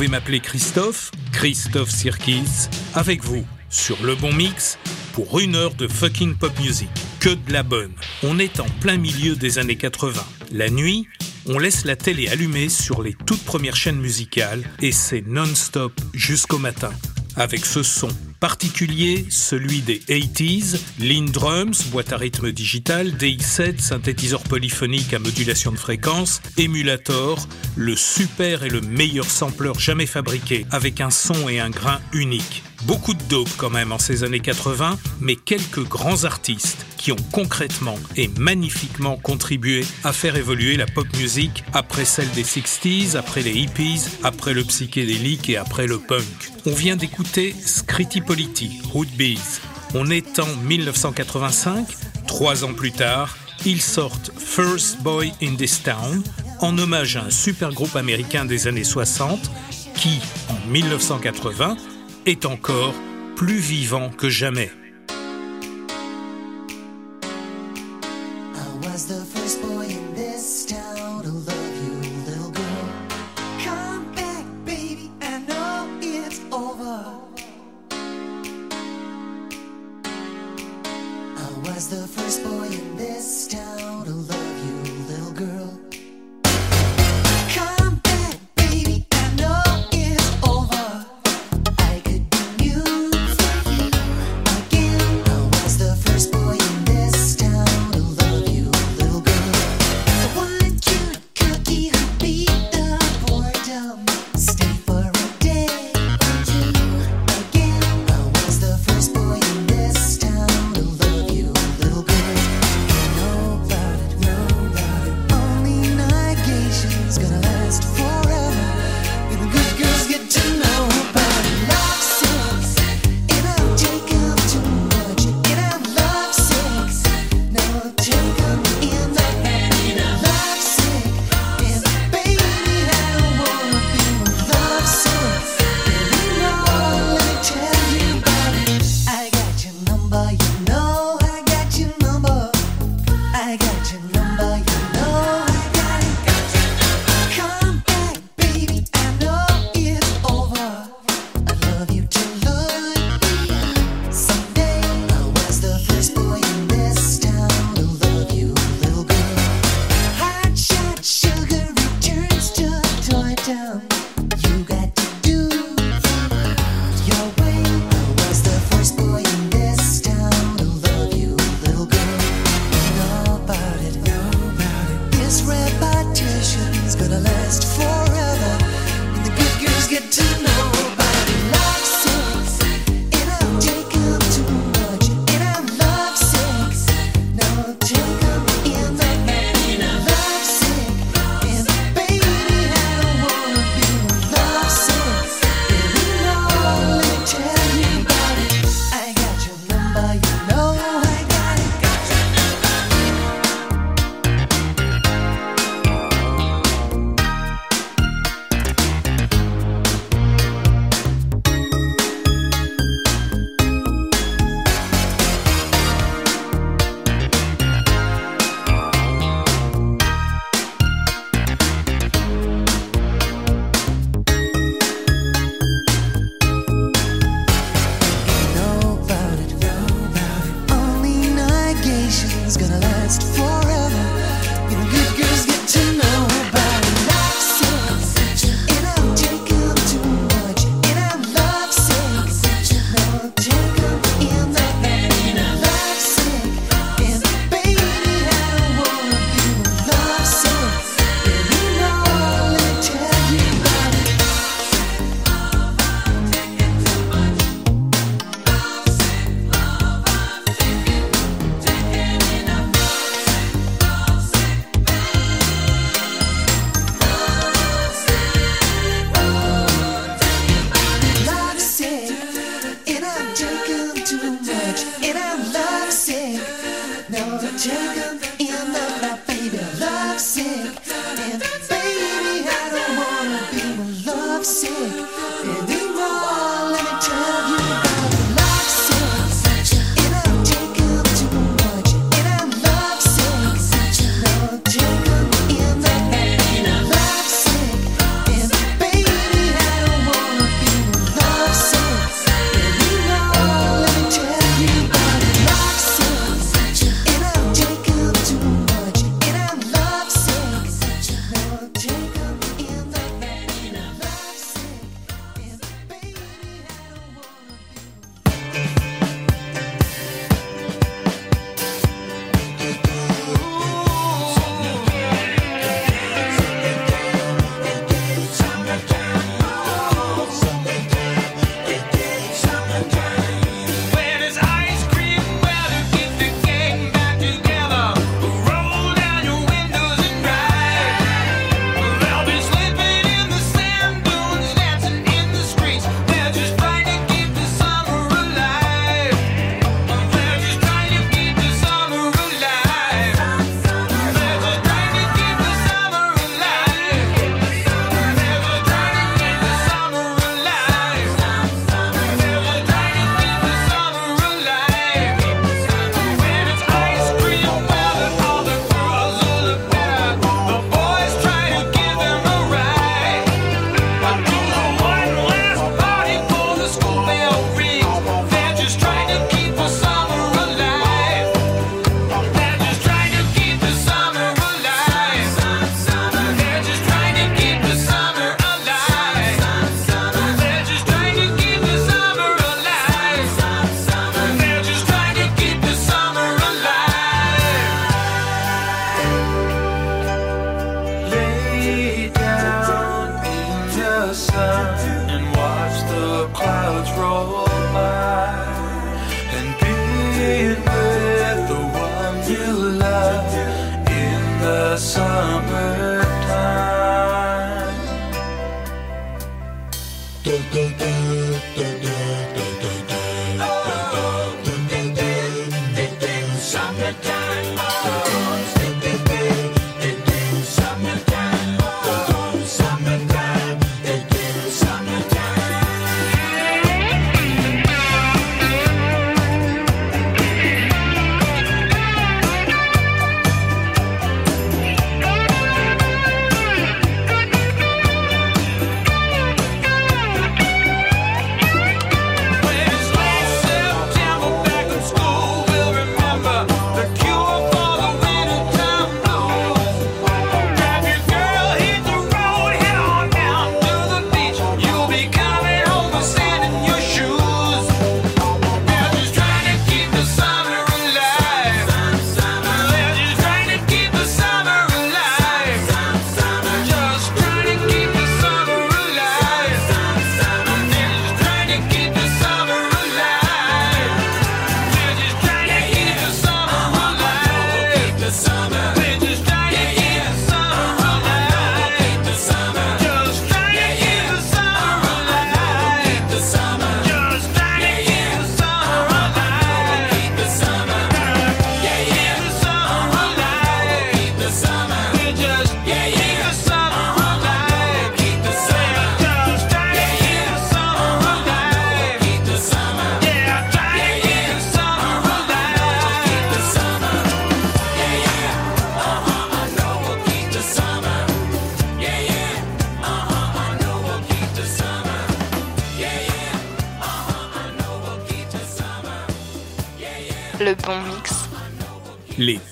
Pouvez m'appeler Christophe, Christophe Sirkis, avec vous, sur Le Bon Mix, pour une heure de fucking pop music. Que de la bonne. On est en plein milieu des années 80. La nuit, on laisse la télé allumée sur les toutes premières chaînes musicales et c'est non-stop jusqu'au matin. Avec ce son particulier, celui des 80s, Lean Drums, boîte à rythme digital, DX7, synthétiseur polyphonique à modulation de fréquence, Emulator, le super et le meilleur sampler jamais fabriqué, avec un son et un grain unique. Beaucoup de dope quand même en ces années 80, mais quelques grands artistes qui ont concrètement et magnifiquement contribué à faire évoluer la pop music après celle des 60s, après les hippies, après le psychédélique et après le punk. On vient d'écouter Scritti Politti, Bees. On est en 1985, trois ans plus tard, ils sortent First Boy in This Town en hommage à un super groupe américain des années 60 qui, en 1980, est encore plus vivant que jamais.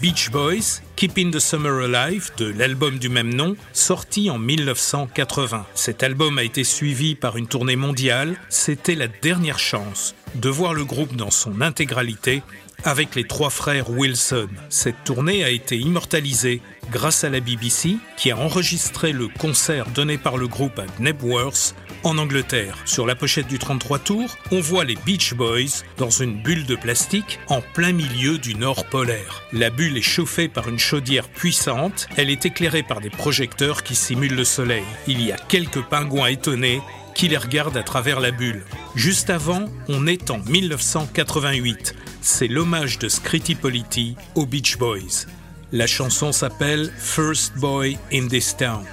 Beach Boys, Keeping the Summer Alive de l'album du même nom, sorti en 1980. Cet album a été suivi par une tournée mondiale. C'était la dernière chance de voir le groupe dans son intégralité avec les trois frères Wilson. Cette tournée a été immortalisée grâce à la BBC qui a enregistré le concert donné par le groupe à Knebworth en Angleterre. Sur la pochette du 33 tours, on voit les Beach Boys dans une bulle de plastique en plein milieu du nord polaire. La bulle est chauffée par une chaudière puissante, elle est éclairée par des projecteurs qui simulent le soleil. Il y a quelques pingouins étonnés qui les regardent à travers la bulle. Juste avant, on est en 1988. C'est l'hommage de Scritti Politti aux Beach Boys. La chanson s'appelle First Boy in This Town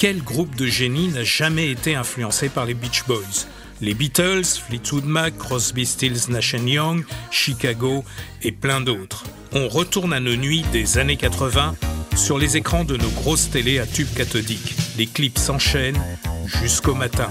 quel groupe de génie n'a jamais été influencé par les Beach Boys? Les Beatles, Fleetwood Mac, Crosby, Stills, Nash Young, Chicago et plein d'autres. On retourne à nos nuits des années 80 sur les écrans de nos grosses télés à tube cathodique. Les clips s'enchaînent jusqu'au matin.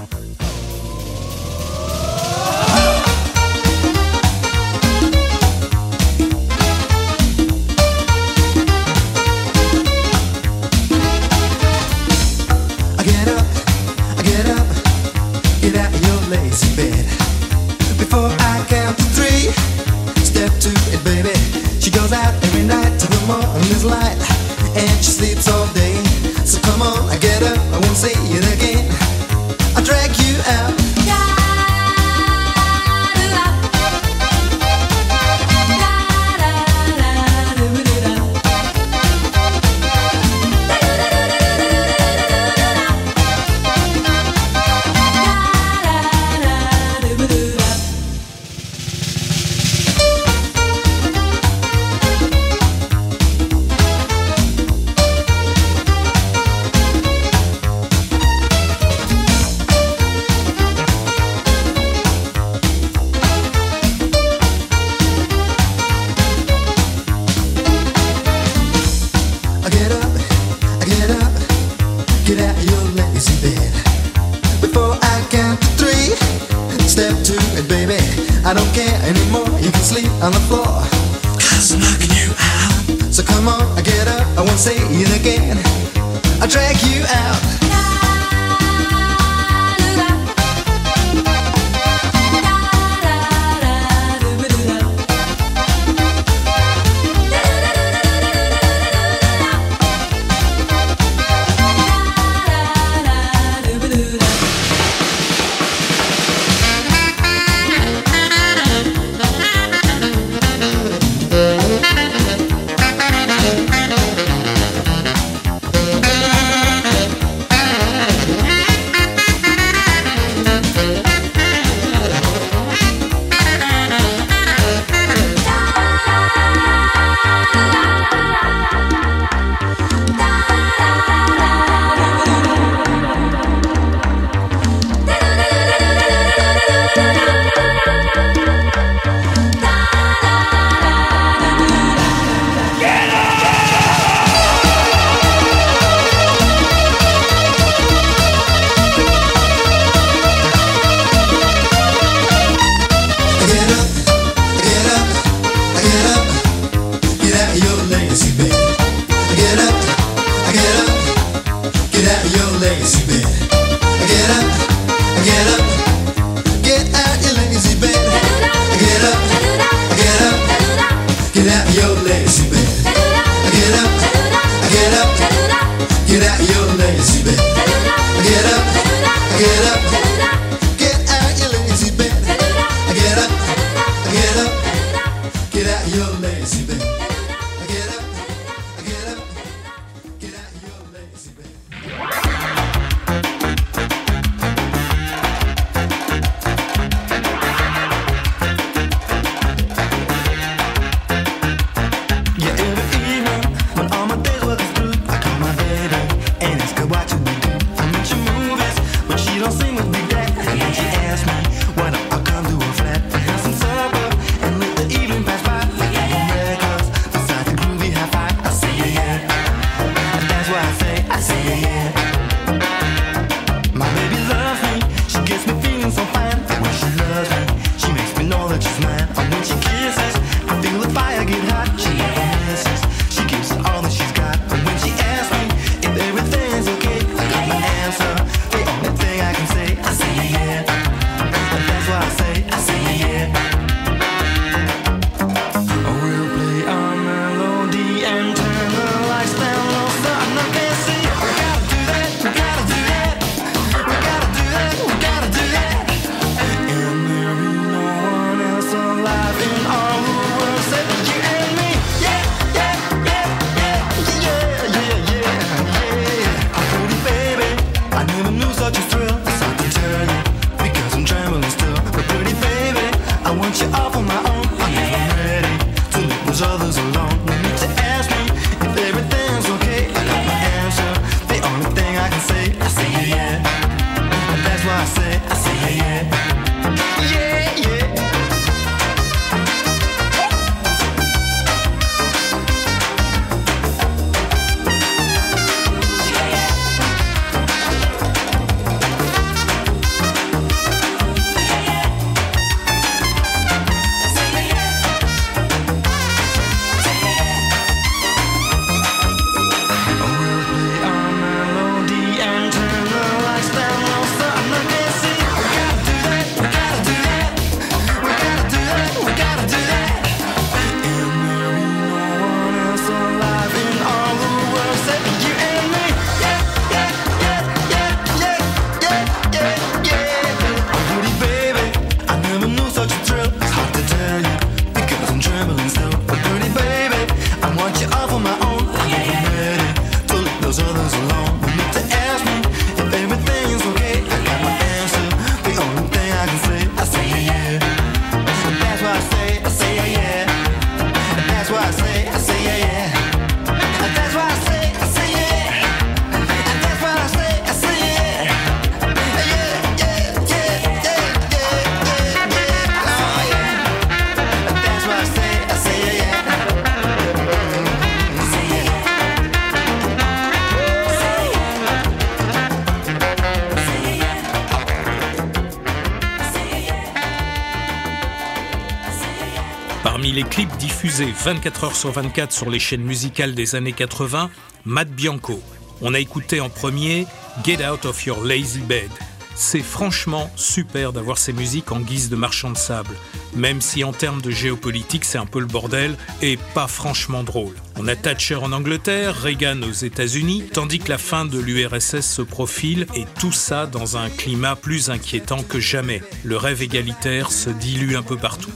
24 heures sur 24 sur les chaînes musicales des années 80, Matt Bianco. On a écouté en premier Get Out of Your Lazy Bed. C'est franchement super d'avoir ces musiques en guise de marchand de sable, même si en termes de géopolitique c'est un peu le bordel et pas franchement drôle. On a Thatcher en Angleterre, Reagan aux États-Unis, tandis que la fin de l'URSS se profile et tout ça dans un climat plus inquiétant que jamais. Le rêve égalitaire se dilue un peu partout.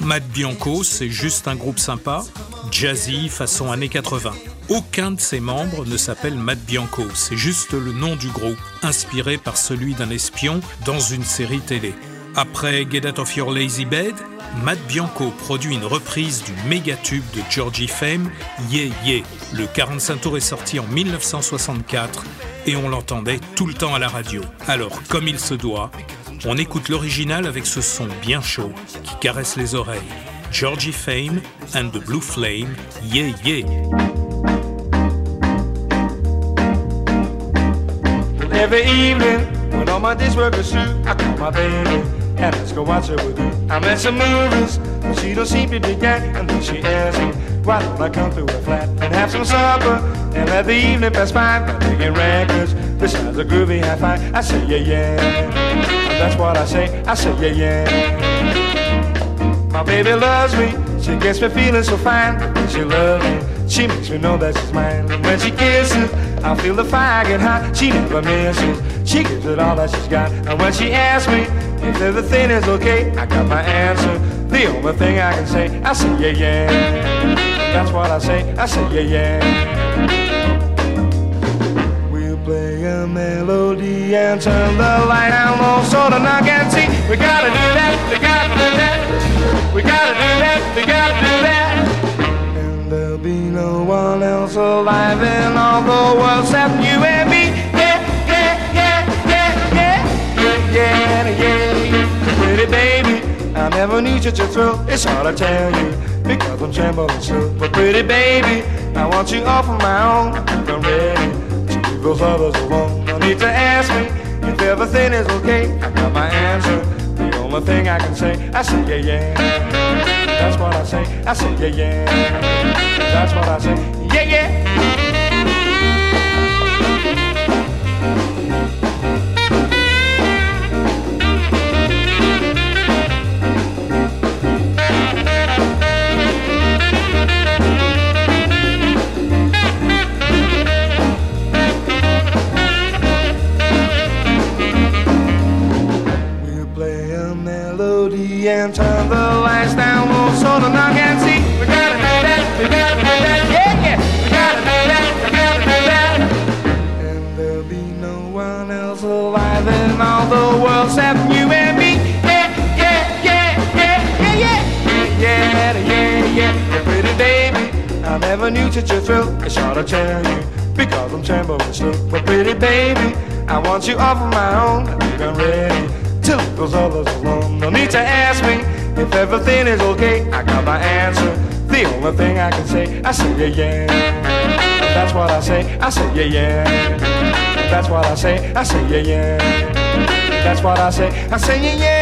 Matt Bianco, c'est juste un groupe sympa, jazzy façon années 80. Aucun de ses membres ne s'appelle Matt Bianco, c'est juste le nom du groupe, inspiré par celui d'un espion dans une série télé. Après Get Out of Your Lazy Bed, Matt Bianco produit une reprise du méga tube de Georgie Fame, Yeah Yeah. Le 45 tours est sorti en 1964 et on l'entendait tout le temps à la radio. Alors, comme il se doit, on écoute l'original avec ce son bien chaud qui caresse les oreilles. Georgie Fame and the Blue Flame, yeah yeah. And ask her what's her with you. I'm at some movies, but she don't seem to dig that. And then she asks me, why don't I come to her flat and have some supper and let the evening pass by by digging records. Besides a groovy high five, I say yeah yeah. That's what I say. I say, yeah, yeah. My baby loves me. She gets me feeling so fine. She loves me, she makes me know that she's mine. And when she kisses, I feel the fire get hot. She never misses. She gives it all that she's got. And when she asks me if everything is okay, I got my answer. The only thing I can say, I say yeah, yeah. That's what I say, I say yeah, yeah. We'll play a melody and turn the light down low so the knock can see. We gotta do that, we gotta do that. We gotta do that, we gotta do that. And there'll be no one else alive in all the world except you Pretty baby, I never need you to thrill. It's hard to tell you because I'm trembling so. But pretty baby, I want you all for my own. I'm ready to leave those others alone. No need to ask me if everything is okay. I got my answer. The only thing I can say, I say yeah yeah. That's what I say. I say yeah yeah. That's what I say. And turn the lights down low so the knock can see. We gotta do that, we gotta do that, yeah, yeah. We gotta do that, we gotta do that. And there'll be no one else alive in all the world except you and me. Yeah, yeah, yeah, yeah, yeah, yeah, yeah, yeah, yeah. Pretty baby, I never knew such a thrill. It's hard to tell you because I'm trembling slow. But pretty baby, I want you all for my own. I think I'm ready to leave those others alone. No need to ask me if everything is okay. I got my answer. The only thing I can say, I say yeah yeah. That's what I say. I say yeah yeah. That's what I say. I say yeah yeah. That's what I say. I say yeah yeah.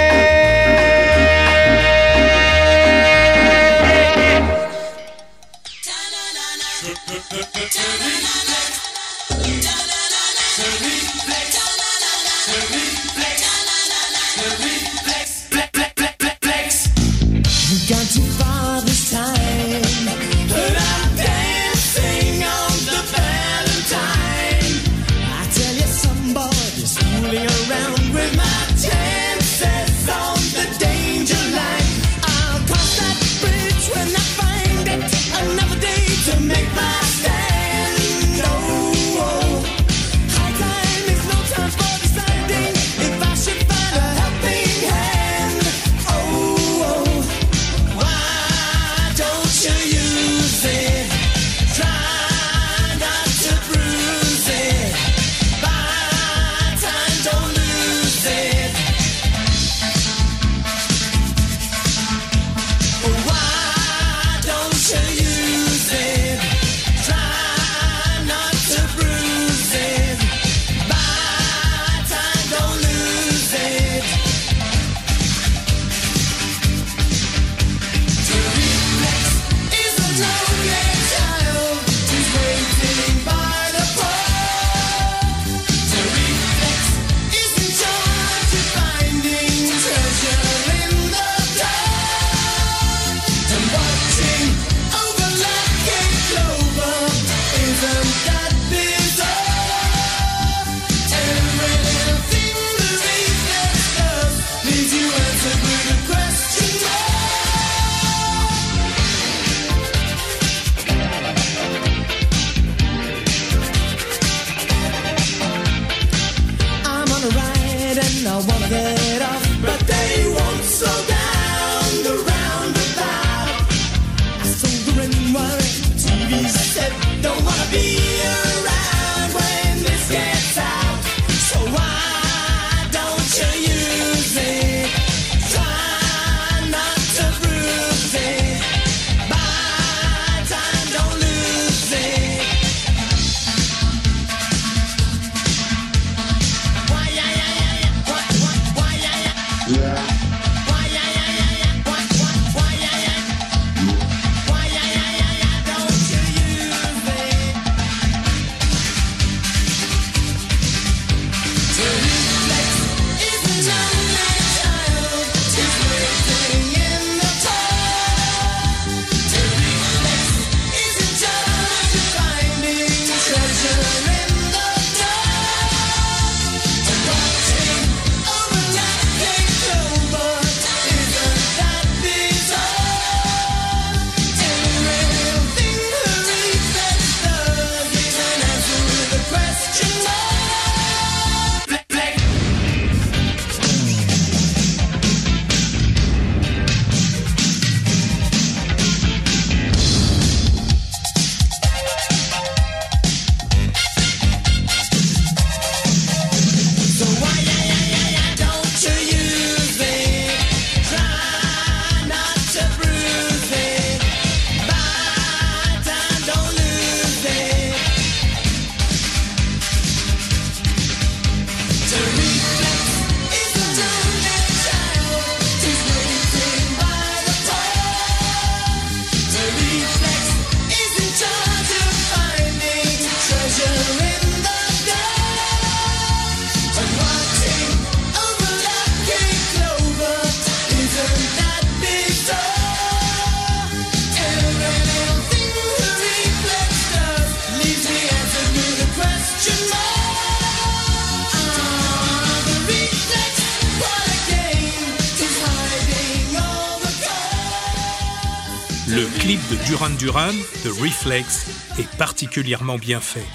cornflakes est particulièrement bien fait,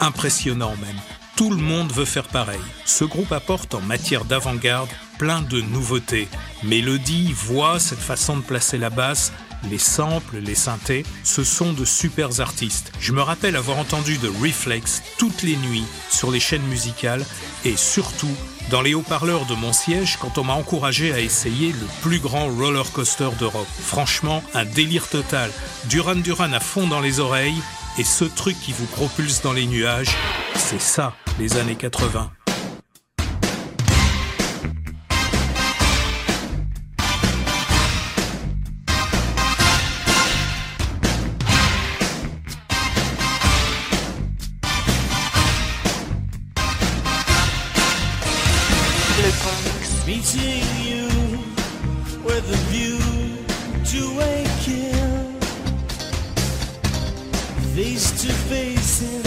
impressionnant même. Tout le monde veut faire pareil. Ce groupe apporte en matière d'avant-garde plein de nouveautés. Mélodie, voix, cette façon de placer la basse, les samples, les synthés, ce sont de super artistes. Je me rappelle avoir entendu de Reflex toutes les nuits sur les chaînes musicales et surtout dans les haut-parleurs de mon siège quand on m'a encouragé à essayer le plus grand roller coaster d'Europe. Franchement, un délire total. Duran Duran à fond dans les oreilles et ce truc qui vous propulse dans les nuages, c'est ça, les années 80. listen.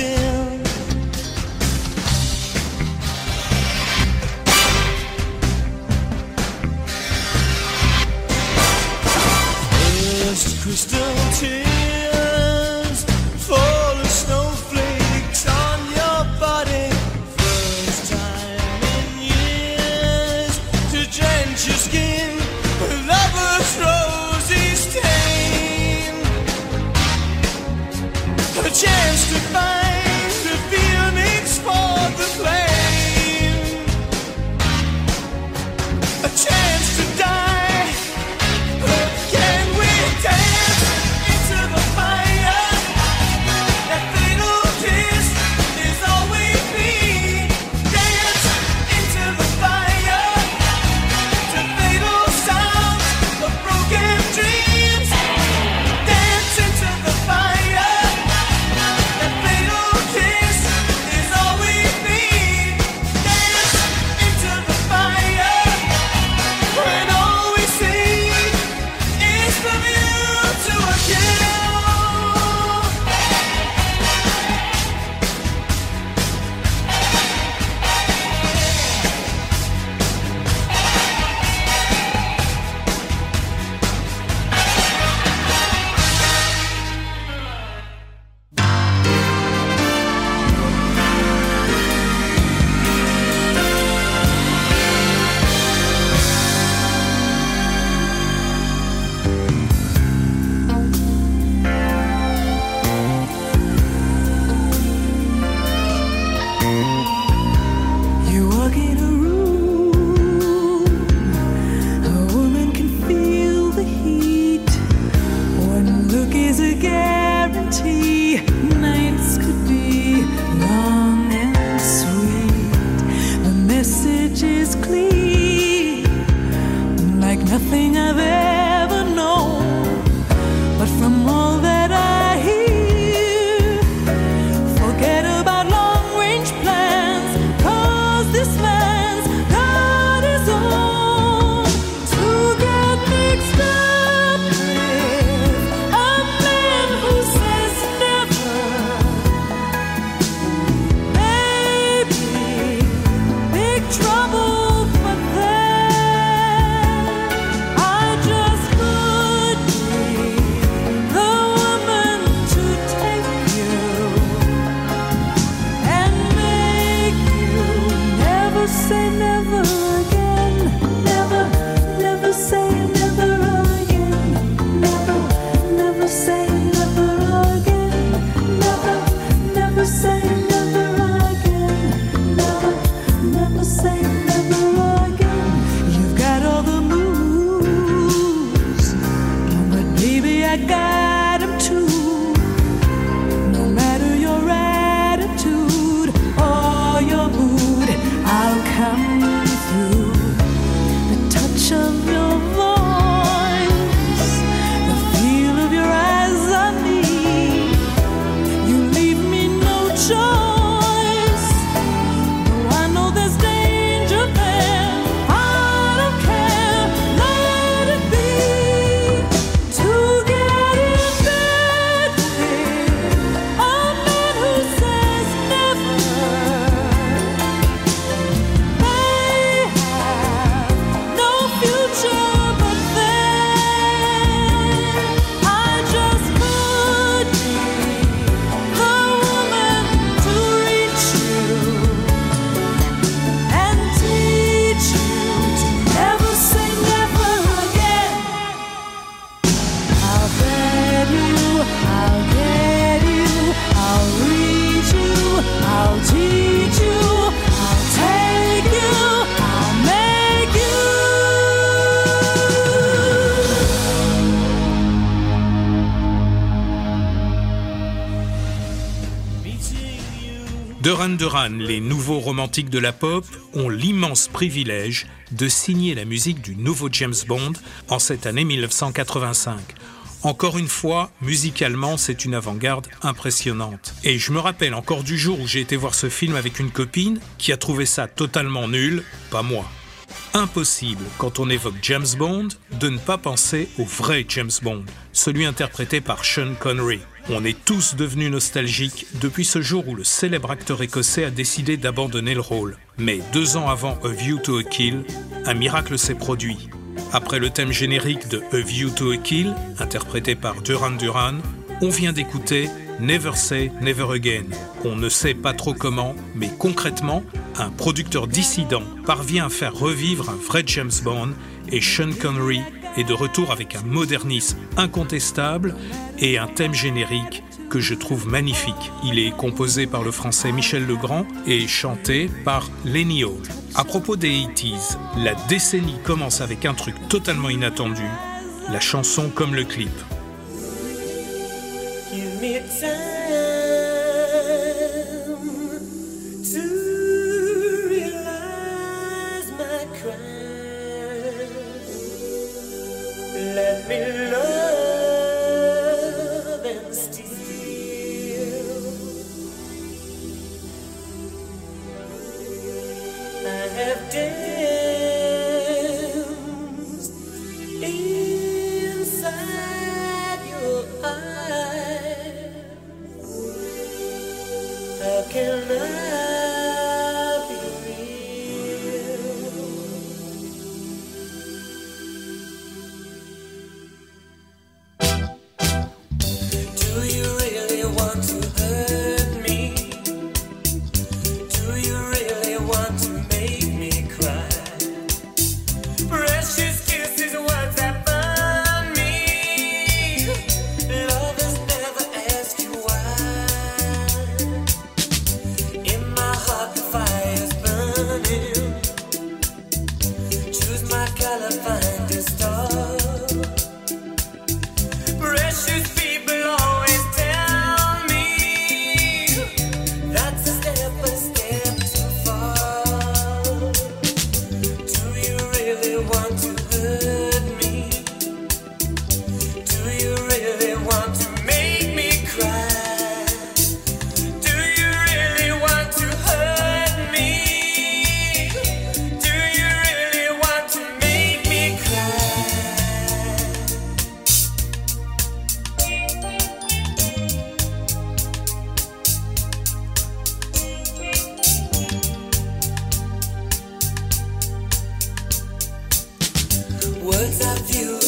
within. Duran les nouveaux romantiques de la pop, ont l'immense privilège de signer la musique du nouveau James Bond en cette année 1985. Encore une fois, musicalement, c'est une avant-garde impressionnante. Et je me rappelle encore du jour où j'ai été voir ce film avec une copine qui a trouvé ça totalement nul, pas moi. Impossible, quand on évoque James Bond, de ne pas penser au vrai James Bond, celui interprété par Sean Connery. On est tous devenus nostalgiques depuis ce jour où le célèbre acteur écossais a décidé d'abandonner le rôle. Mais deux ans avant A View to a Kill, un miracle s'est produit. Après le thème générique de A View to a Kill, interprété par Duran Duran, on vient d'écouter Never Say Never Again. On ne sait pas trop comment, mais concrètement, un producteur dissident parvient à faire revivre un vrai James Bond et Sean Connery est de retour avec un modernisme incontestable et un thème générique que je trouve magnifique. Il est composé par le français Michel Legrand et chanté par Lenny Hall. À propos des 80s, la décennie commence avec un truc totalement inattendu, la chanson comme le clip. Me love Words of you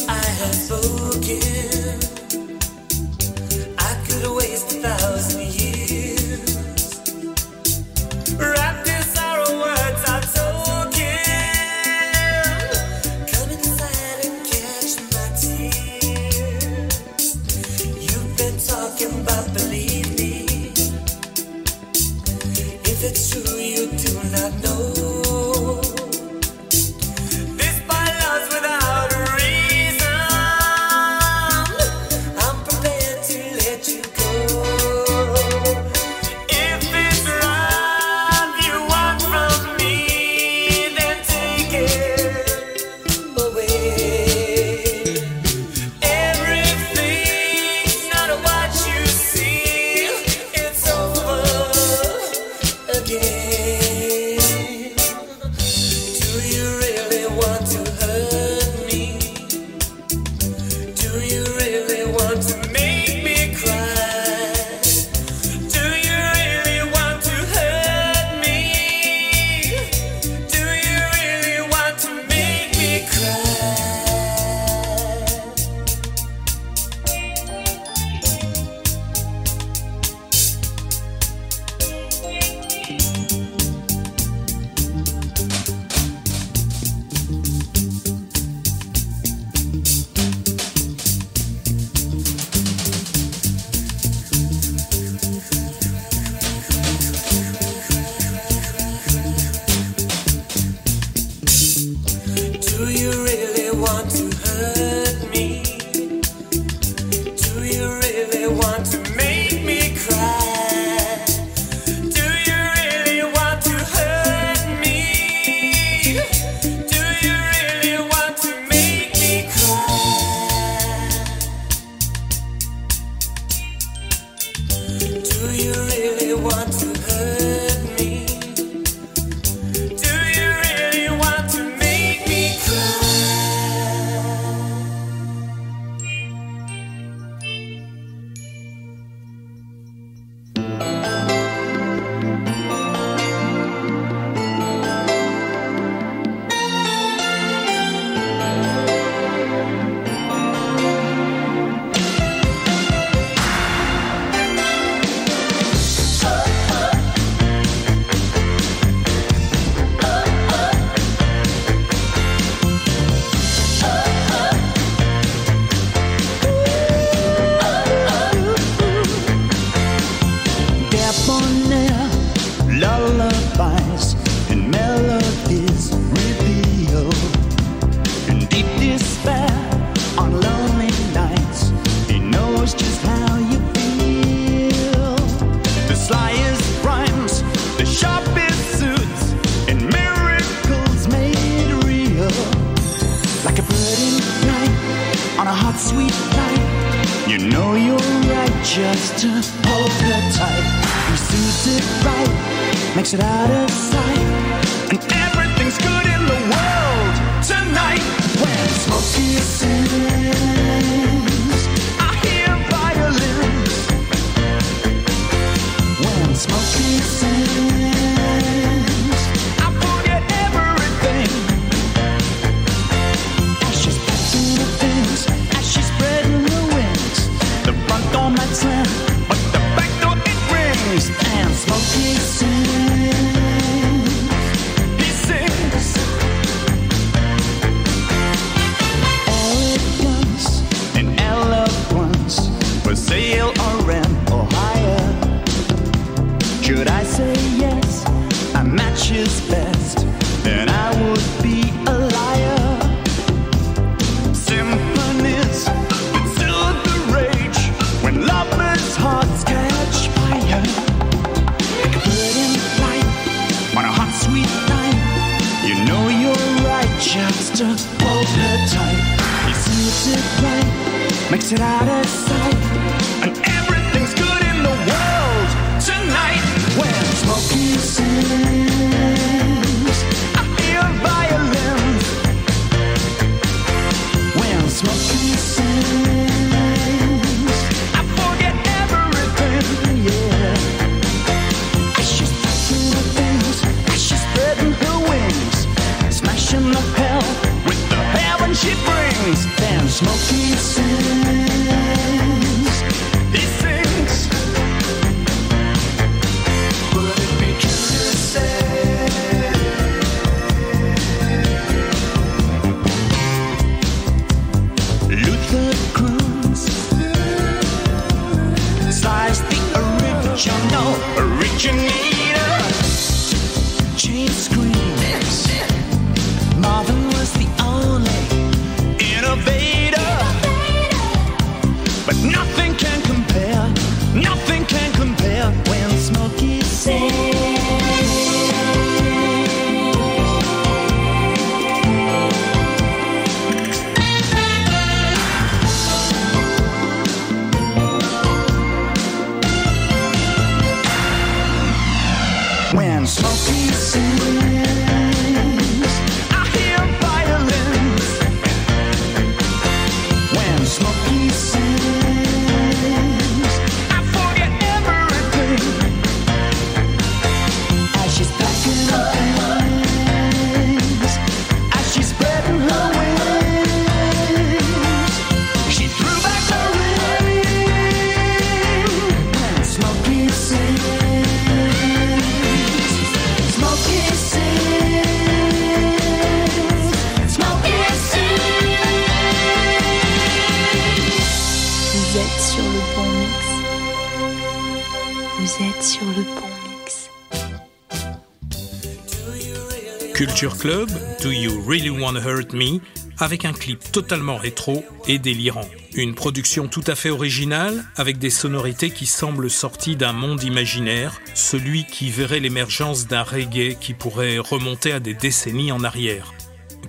Club, Do You Really Wanna Hurt Me avec un clip totalement rétro et délirant. Une production tout à fait originale avec des sonorités qui semblent sorties d'un monde imaginaire, celui qui verrait l'émergence d'un reggae qui pourrait remonter à des décennies en arrière.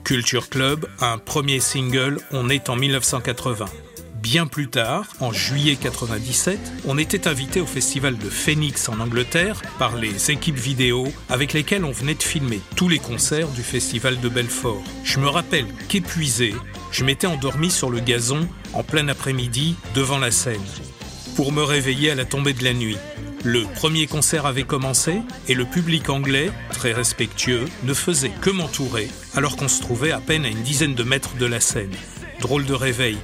Culture Club, un premier single, on est en 1980. Bien plus tard, en juillet 97, on était invité au festival de Phoenix en Angleterre par les équipes vidéo avec lesquelles on venait de filmer tous les concerts du festival de Belfort. Je me rappelle qu'épuisé, je m'étais endormi sur le gazon en plein après-midi devant la scène pour me réveiller à la tombée de la nuit. Le premier concert avait commencé et le public anglais, très respectueux, ne faisait que m'entourer alors qu'on se trouvait à peine à une dizaine de mètres de la scène. Drôle de réveil.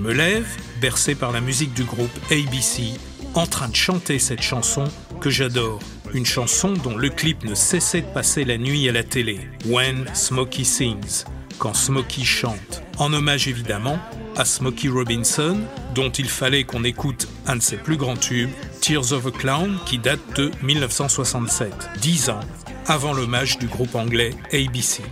Me lève, bercé par la musique du groupe ABC, en train de chanter cette chanson que j'adore. Une chanson dont le clip ne cessait de passer la nuit à la télé. When Smokey Sings, quand Smokey chante. En hommage évidemment à Smokey Robinson, dont il fallait qu'on écoute un de ses plus grands tubes, Tears of a Clown, qui date de 1967, dix ans avant l'hommage du groupe anglais ABC.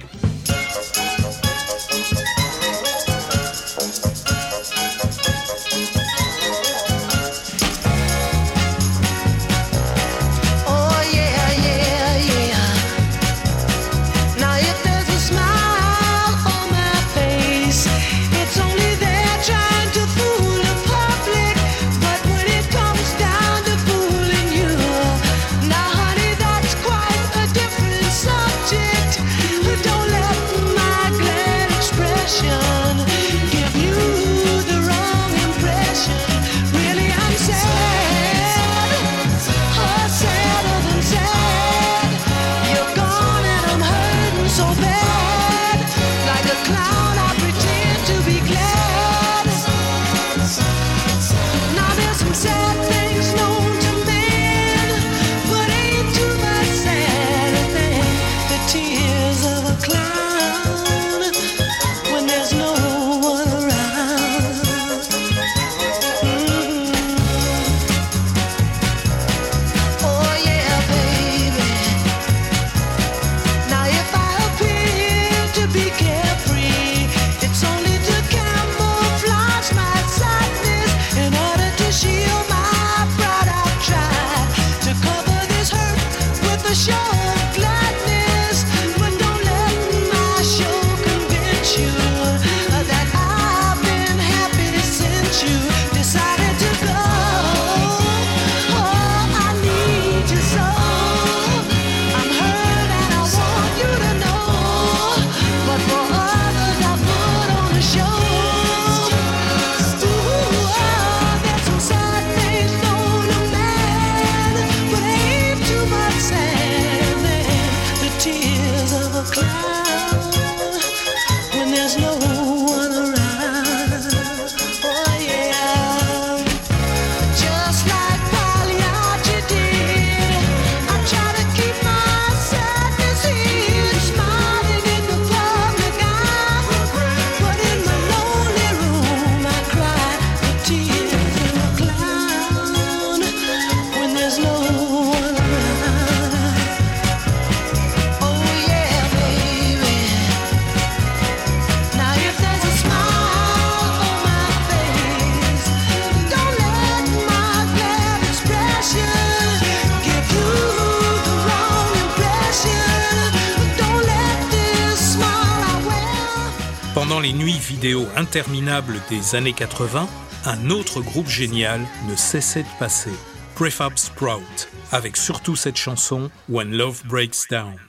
interminable des années 80, un autre groupe génial ne cessait de passer, Prefab Sprout, avec surtout cette chanson When Love Breaks Down.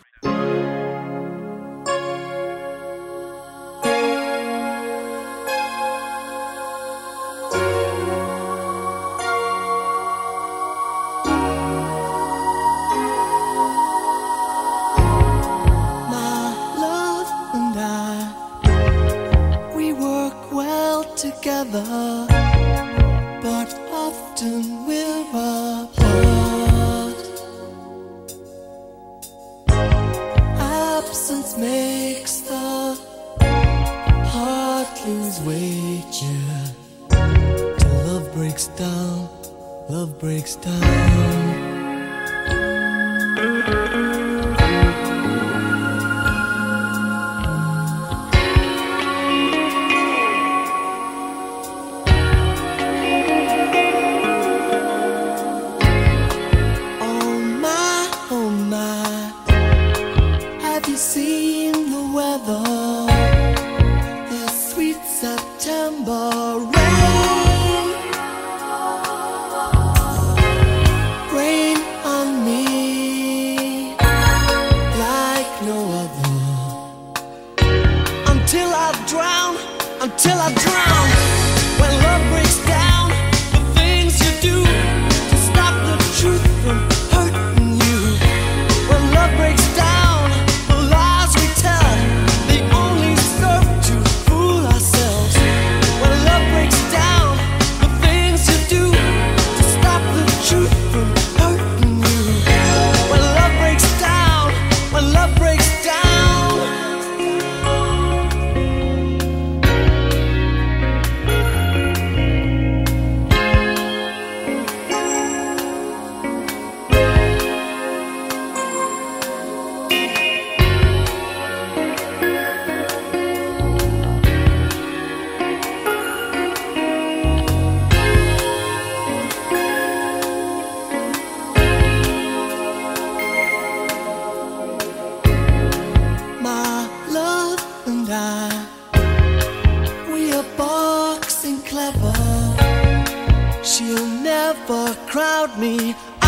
me.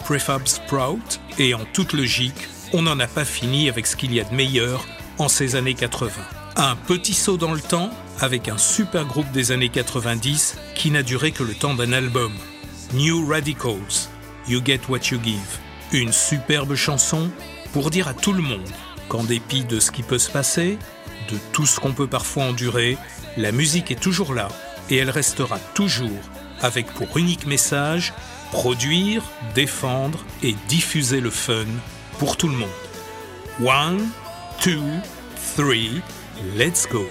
Prefab Sprout et en toute logique, on n'en a pas fini avec ce qu'il y a de meilleur en ces années 80. Un petit saut dans le temps avec un super groupe des années 90 qui n'a duré que le temps d'un album. New Radicals, You Get What You Give. Une superbe chanson pour dire à tout le monde qu'en dépit de ce qui peut se passer, de tout ce qu'on peut parfois endurer, la musique est toujours là et elle restera toujours avec pour unique message produire, défendre et diffuser le fun pour tout le monde. One, two, three, let's go.